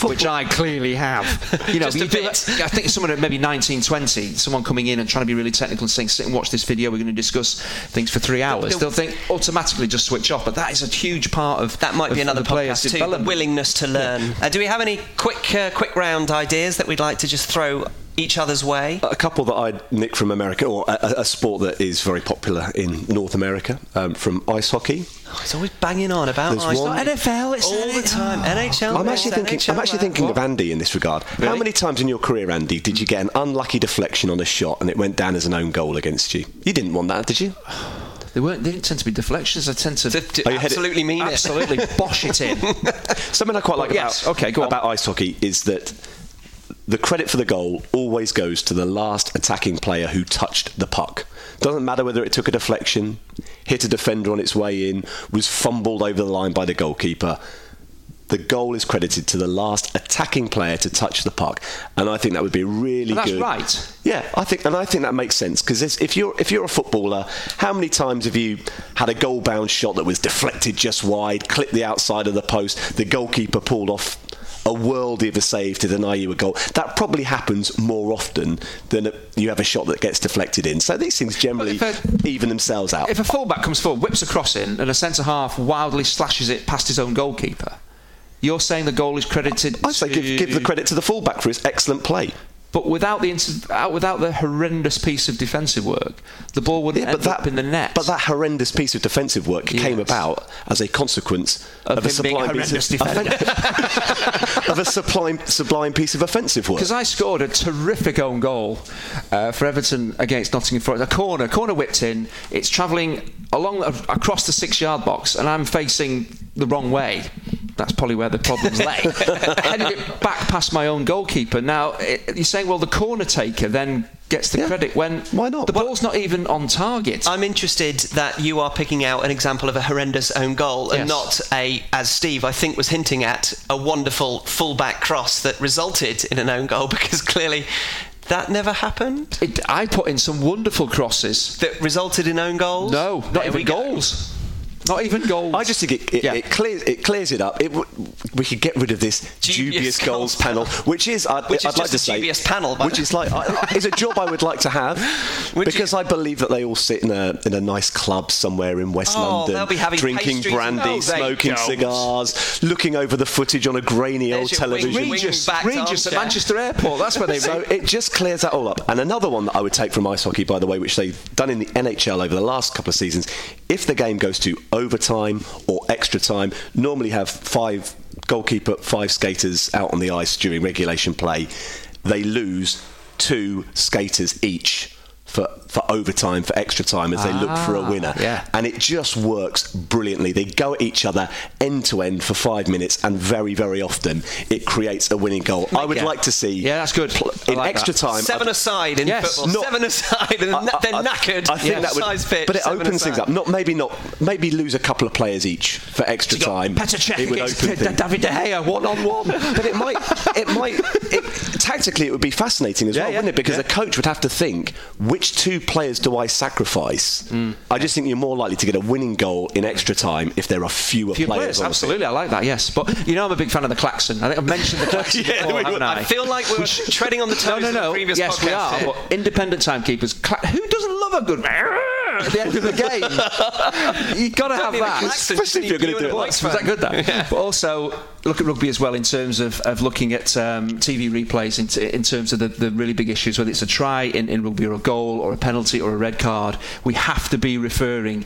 which I clearly have. You know, you do- I think someone at maybe 19, 20, someone coming in and trying to be really technical and saying, sit and watch this video, we're going to discuss things for three hours. the- They'll think automatically just switch off, but that is a huge part of That might be another player's podcast too. The willingness to learn. Uh, do we have any quick, uh, quick round ideas that we'd like to just throw each other's way? A couple that I'd nick from America, or a, a- a sport that is very popular in North America, um, from ice hockey. Oh, it's always banging on about There's ice one- hockey. NFL, it's all the time. NHL. I'm actually it's thinking. NHL, I'm actually uh, thinking What? of Andy in this regard. How many times in your career, Andy, did you get an unlucky deflection on a shot and it went down as an own goal against you? You didn't want that, did you? They weren't. They didn't tend to be deflections. They tend to To, to Oh, you had it- absolutely mean it. absolutely bosh it in. Something I quite like yes, about, okay, go about ice hockey is that the credit for the goal always goes to the last attacking player who touched the puck. Doesn't matter whether it took a deflection, hit a defender on its way in, was fumbled over the line by the goalkeeper. The goal is credited to the last attacking player to touch the puck, and I think that would be really And that's good. right. Yeah, I think, and I think that makes sense because if you're if you're a footballer, how many times have you had a goal bound shot that was deflected just wide, clipped the outside of the post, the goalkeeper pulled off a worldie of a save to deny you a goal? That probably happens more often than a, you have a shot that gets deflected in. So these things generally if even themselves out. If a fullback comes forward, whips a cross in, and a centre half wildly slashes it past his own goalkeeper, you're saying the goal is credited. I say give, give the credit to the fullback for his excellent play. But without the without the horrendous piece of defensive work, the ball wouldn't Yeah, end but that up in the net. But that horrendous piece of defensive work came about as a consequence Of of, a him being a sublime piece of, of a sublime, sublime piece of offensive work. Because I scored a terrific own goal uh, for Everton against Nottingham Forest. A corner, corner whipped in. It's travelling along across the six-yard box, and I'm facing the wrong way. That's probably where the problems lay. Headed it back past my own goalkeeper. Now it, you're saying, well, the corner taker then gets the Yeah. credit when Why not? the ball's not even on target. I'm interested that you are picking out an example of a horrendous own goal and not a, as Steve I think was hinting at, a wonderful fullback cross that resulted in an own goal because clearly that never happened. It, I put in some wonderful crosses. That resulted in own goals. No, not There even goals. Not even goals. I just think it, it, Yeah. it clears it clears it up. It, w- we could get rid of this Dubious dubious, goals goals panel, which is I'd, Which is I'd like just to a say dubious panel, by which is like I, I- is a job I would like to have Would because you? I believe that they all sit in a in a nice club somewhere in West Oh, London, be drinking brandy, Oh, they smoking don't. cigars, looking over the footage on a grainy old There's your wing- television. wing- Regis, backed Regis at. Manchester Airport. That's where they So it just clears that all up. And another one that I would take from ice hockey, by the way, which they've done in the NHL over the last couple of seasons, if the game goes to overtime or extra time, normally have five goalkeeper, five skaters out on the ice during regulation play. They lose two skaters each. For, for overtime, for extra time, as they look for a Ah, winner. yeah. And it just works brilliantly. They go at each other end to end for five minutes, and very, very often it creates a winning goal. I would Yeah. like to see Yeah, that's good. pl- in like extra that. time. Seven I'd- aside in Yes. football. Not- seven aside, and I- I- they're I- knackered. I think Yeah. that would, Size pitch, but it seven opens things up. Not maybe not maybe lose a couple of players each for extra time. Petr Cech It would against open things. David De Gea one on one. But it might, it might, it, tactically, it would be fascinating as Yeah, well, yeah, wouldn't it? Because yeah. a coach would have to think which two players do I sacrifice. Mm. I just think you're more likely to get a winning goal in extra time if there are fewer Few players. players, absolutely. I like that. Yes, but you know, I'm a big fan of the klaxon. I think I've mentioned the klaxon Yeah, before, we- haven't I? I feel like we're treading on the toes no, no, of the no. previous yes, we are. here. But independent timekeepers, cla- who doesn't love a good at the end of the game? You've got to have that. klaxon, Especially if you're gonna you do and it a like- Was that fan. good? That. But also look at rugby as well in terms of, of looking at um, TV replays in, t- in terms of the, the really big issues, whether it's a try in, in rugby or a goal or a penalty or a red card. We have to be referring.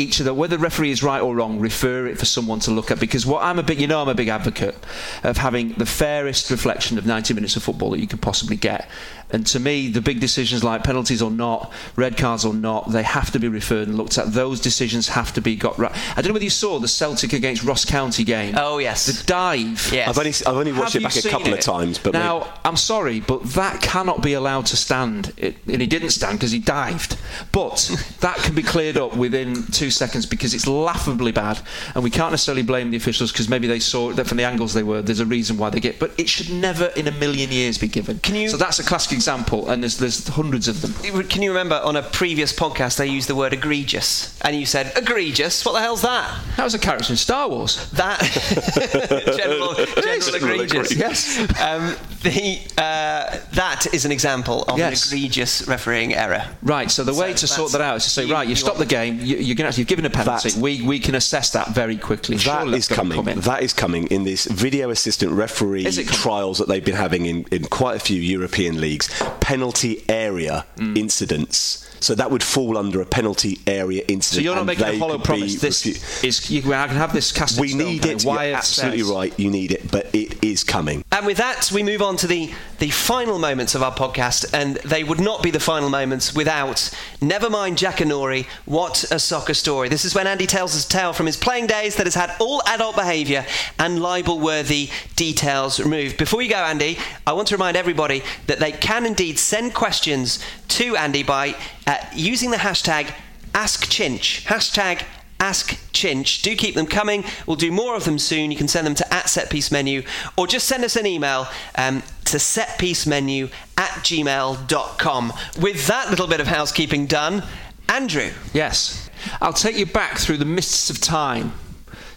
Each of the whether the referee is right or wrong, refer it for someone to look at because what I'm a big, you know, I'm a big advocate of having the fairest reflection of 90 minutes of football that you could possibly get. And to me, the big decisions like penalties or not, red cards or not, they have to be referred and looked at. Those decisions have to be got right. I don't know whether you saw the Celtic against Ross County game. Oh, yes. the dive. Yes. I've only, I've only watched Have it back a couple seen of times, but now maybe- I'm sorry, but that cannot be allowed to stand. It, and he didn't stand because he dived. But that can be cleared up within two seconds because it's laughably bad, and we can't necessarily blame the officials because maybe they saw that from the angles they were. There's a reason why they get, but it should never in a million years be given. Can you- So that's a classic example, and there's there's hundreds of them. Can you remember on a previous podcast they used the word egregious, and you said egregious? What the hell's that? That was a character in Star Wars. That general, general General egregious. egregious. Yes. Um, the uh, that is an example of Yes. an egregious refereeing error. Right, so the way to sort that out is to say, you- right, you, you stop the game, you, you're going to you've given a penalty. That- we, we can assess that very quickly. That Surely is that's coming. Come in. That is coming in this video assistant referee Is it trials that they've been having in, in quite a few European leagues. Penalty area Hmm. incidents. So that would fall under a penalty area incident. so you're not making a they hollow promise. This refu- is you, I can have this cast. we need kind it. why You're it absolutely says- right. You need it, but it is coming. And with that, we move on to the, the final moments of our podcast, and they would not be the final moments without Never Mind Jackanory, What a Soccer Story. This is when Andy tells us a tale from his playing days that has had all adult behaviour and libel worthy details removed. Before you go, Andy, I want to remind everybody that they can indeed send questions to Andy by uh, using the hashtag AskChinch. Hashtag Ask Chinch. Do keep them coming. We'll do more of them soon. You can send them to at setpiecemenu or just send us an email um, to setpiecemenu at gmail.com. With that little bit of housekeeping done, Andrew. Yes, I'll take you back through the mists of time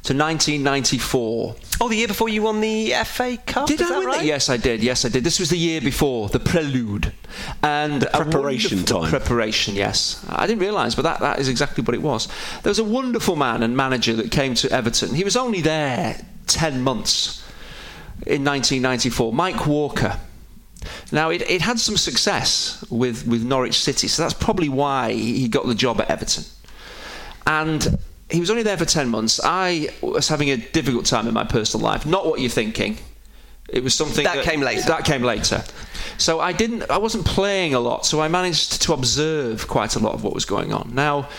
to 1994. Oh, the year before you won the FA Cup? Did is I that win right? that? Yes, I did. Yes, I did. This was the year before the prelude and a preparation time. Preparation, yes. I didn't realise, but that, that is exactly what it was. There was a wonderful man and manager that came to Everton. He was only there ten months in 1994. Mike Walker. Now, it, it had some success with, with Norwich City, so that's probably why he got the job at Everton. And he was only there for 10 months. I was having a difficult time in my personal life. Not what you're thinking. It was something That came later. That came later. So I didn't. I wasn't playing a lot. So I managed to observe quite a lot of what was going on. Now,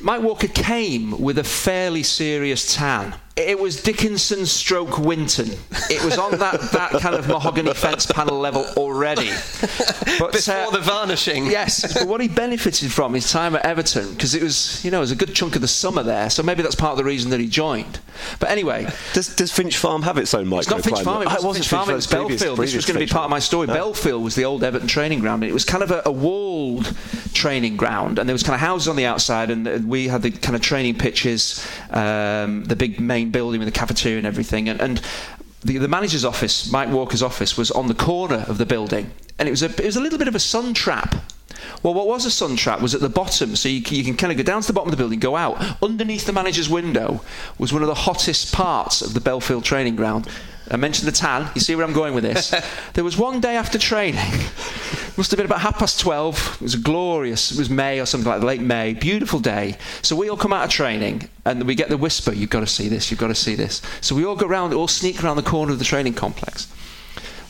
Mike Walker came with a fairly serious tan. It was Dickinson stroke Winton. It was on that, that kind of mahogany fence panel level already. But, Before uh, the varnishing. Yes, but what he benefited from his time at Everton because it was, you know, it was a good chunk of the summer there. So maybe that's part of the reason that he joined. But anyway, Does, does Finch Farm have its own it's not Finch microclimate? Farm. It Ah, wasn't Finch Farm. It was previous- Bellefield. This was going to be part of my Farm. story. Bellefield was the old Everton training ground, and it was kind of a, a walled training ground, and there was kind of houses on the outside, and uh, we had the kind of training pitches, um, the big main building with the cafeteria and everything, and. and the, the manager's office, Mike Walker's office, was on the corner of the building, and it was a it was a little bit of a sun trap. Well, what was a sun trap was at the bottom, so you you can kind of go down to the bottom of the building, go out. Underneath the manager's window was one of the hottest parts of the Bellefield training ground. I mentioned the tan. You see where I'm going with this? there was one day after training, must have been about half past 12. It was a glorious, it was May or something like that, late May, beautiful day. So we all come out of training and we get the whisper, you've got to see this, you've got to see this. So we all go around, all sneak around the corner of the training complex.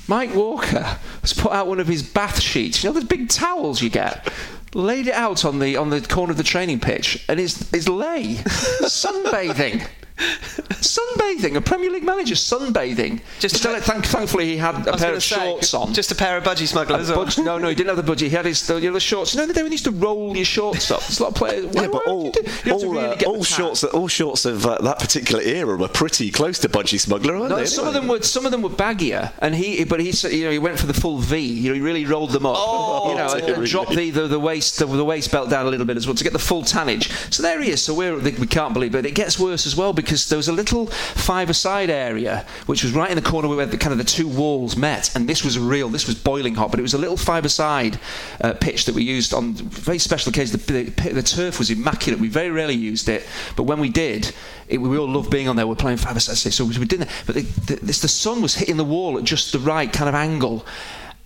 Mike Walker has put out one of his bath sheets. You know those big towels you get. Laid it out on the on the corner of the training pitch, and is is lay sunbathing. Sunbathing, a Premier League manager sunbathing. Just- Just thank, thankfully he had a pair of say, shorts on. Just a pair of budgie smugglers. or- Budge- no, no, he didn't have the budgie. He had his the, you know, the shorts. You know the day when you used to roll your shorts up. There's a lot of players. Yeah, but all, you do- you have to all, really uh, all tan. shorts, all shorts of uh, that particular era were pretty close to Budgie Smuggler, aren't No, they? some of them were some of them were baggier, and he but he you know he went for the full V. You know he really rolled them up. Oh, you know, and, and dropped the, the, the waist the, the waist belt down a little bit as well to get the full tannage. So there he is. So we're we can't believe, it. it gets worse as well because there was a little five-a-side area which was right in the corner where the kind of the two walls met, and this was real. This was boiling hot, but it was a little five-a-side uh, pitch that we used on very special occasions. The, the, the turf was immaculate. We very rarely used it, but when we did, it, we all loved being on there. We're playing five-a-side, so we did that. But the, the, this, the sun was hitting the wall at just the right kind of angle.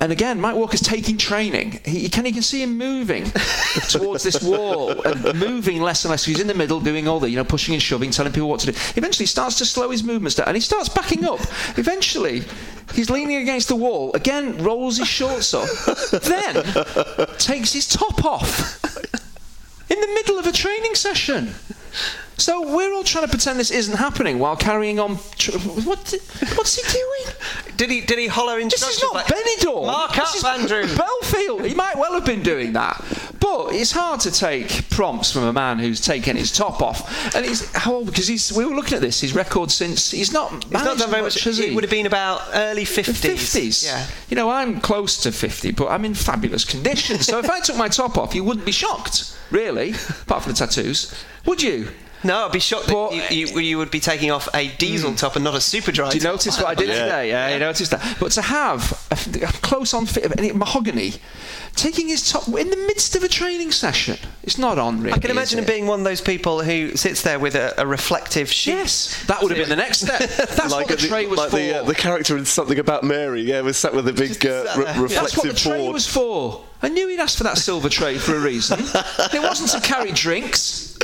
And again, Mike Walker's taking training. He, you can you can see him moving towards this wall and moving less and less. He's in the middle, doing all the you know pushing and shoving, telling people what to do. Eventually, he starts to slow his movements down, and he starts backing up. Eventually, he's leaning against the wall again, rolls his shorts up, then takes his top off in the middle of a training session. So we're all trying to pretend this isn't happening while carrying on. Tr- what? What's he doing? Did he did he holler This is not like, Benidorm. Mark up, Andrew. Bellefield. He might well have been doing that. But it's hard to take prompts from a man who's taken his top off. And he's how old? Because he's we were looking at this. His record since he's not He's not done very much. has It would have been about early 50s. 50s. Yeah. You know, I'm close to 50, but I'm in fabulous condition. So if I took my top off, you wouldn't be shocked, really, apart from the tattoos. Would you? No, I'd be shocked But- that you, you, you would be taking off a diesel top and not a super dry Do you top. notice what I did Yeah. today? Yeah, you noticed that. But to have a, f- a close on fit of any mahogany, taking his top in the midst of a training session, it's not on. Really, I can imagine is him being one of those people who sits there with a, a reflective sheet. Yes, that would have been the next step. That's what the the, tray was like for. the, uh, the character in something about Mary, yeah, was sat with a big uh, re- there. reflective That's what the tray board. was for. I knew he'd asked for that silver tray for a reason. it wasn't to carry drinks.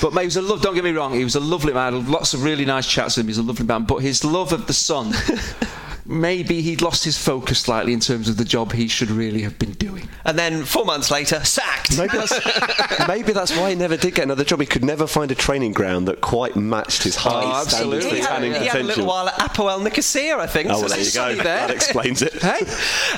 But mate, he was a love. Don't get me wrong. He was a lovely man. Lots of really nice chats with him. He's a lovely man. But his love of the sun, maybe he'd lost his focus slightly in terms of the job he should really have been doing. And then four months later, sacked. Maybe that's, maybe that's why he never did get another job. He could never find a training ground that quite matched his high Oh, standards absolutely. for He had, tanning he had a little while at Apoel Nicosia, I think. Oh, so well, there you go. there. That explains it. Hey,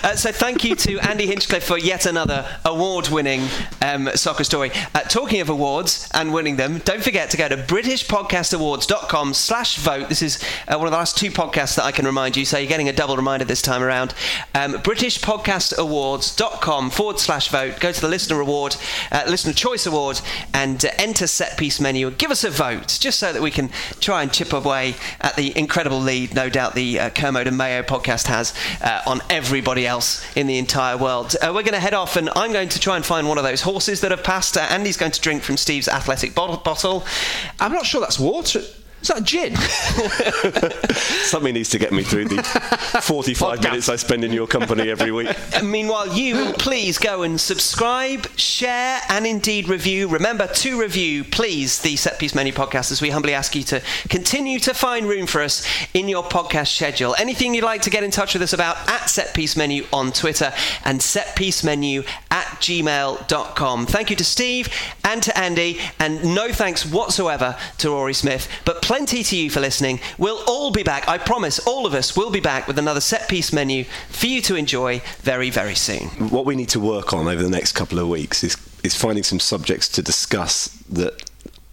Uh, so thank you to Andy Hinchcliffe for yet another award-winning um, soccer story. Uh, talking of awards and winning them, don't forget to go to BritishPodcastAwards.com slash vote. This is uh, one of the last two podcasts that I can remind you, so you're getting a double reminder this time around. Um, BritishPodcastAwards.com forward slash vote. Go to the Listener Award, uh, Listener Choice Award, and uh, enter set piece menu. Give us a vote, just so that we can try and chip away at the incredible lead, no doubt, the uh, Kermode and Mayo podcast has uh, on everybody else in the entire world. Uh, we're going to head off, and I'm going to try and find one of those horses that have passed. Uh, Andy's going to drink from Steve's athletic bottle. bottle. I'm not sure that's water. Is that gin? Something needs to get me through the 45 Podcast. minutes I spend in your company every week. And meanwhile, you please go and subscribe, share, and indeed review. Remember to review, please, the Set Piece Menu podcast as we humbly ask you to continue to find room for us in your podcast schedule. Anything you'd like to get in touch with us about at Set Piece Menu on Twitter and setpiecemenu at gmail.com. Thank you to Steve and to Andy, and no thanks whatsoever to Rory Smith, but plenty to you for listening. We'll all be back, I promise, all of us will be back with another Set Piece Menu for you to enjoy very, very soon. What we need to work on over the next couple of weeks is, is finding some subjects to discuss that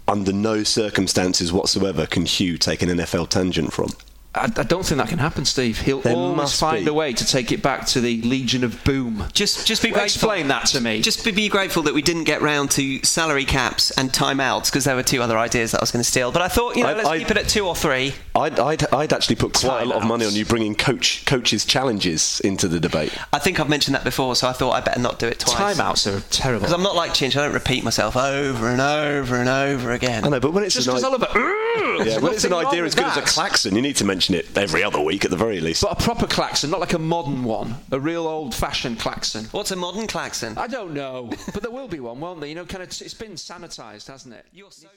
under no circumstances whatsoever can Hugh take an NFL tangent from. I, I don't think that can happen, Steve. He'll There always find be. a way to take it back to the Legion of Boom. Just, just be Well, grateful. explain that to me. Just be, be grateful that we didn't get round to salary caps and timeouts because there were two other ideas that I was going to steal. But I thought, you know, I- let's I- keep it at two or three. I'd, I'd, I'd actually put quite a lot of money on you bringing coach coaches' challenges into the debate. I think I've mentioned that before, so I thought I'd better not do it twice. Timeouts are terrible. Because I'm not like Chinch, I don't repeat myself over and over and over again. I know, but when it's Just an, because i- I love it. yeah, when it's an idea as good as a klaxon, you need to mention it every other week at the very least. But a proper klaxon, not like a modern one. A real old-fashioned klaxon. What's a modern klaxon? I don't know, but there will be one, won't there? You know, kind of. It's been sanitised, hasn't it? You're so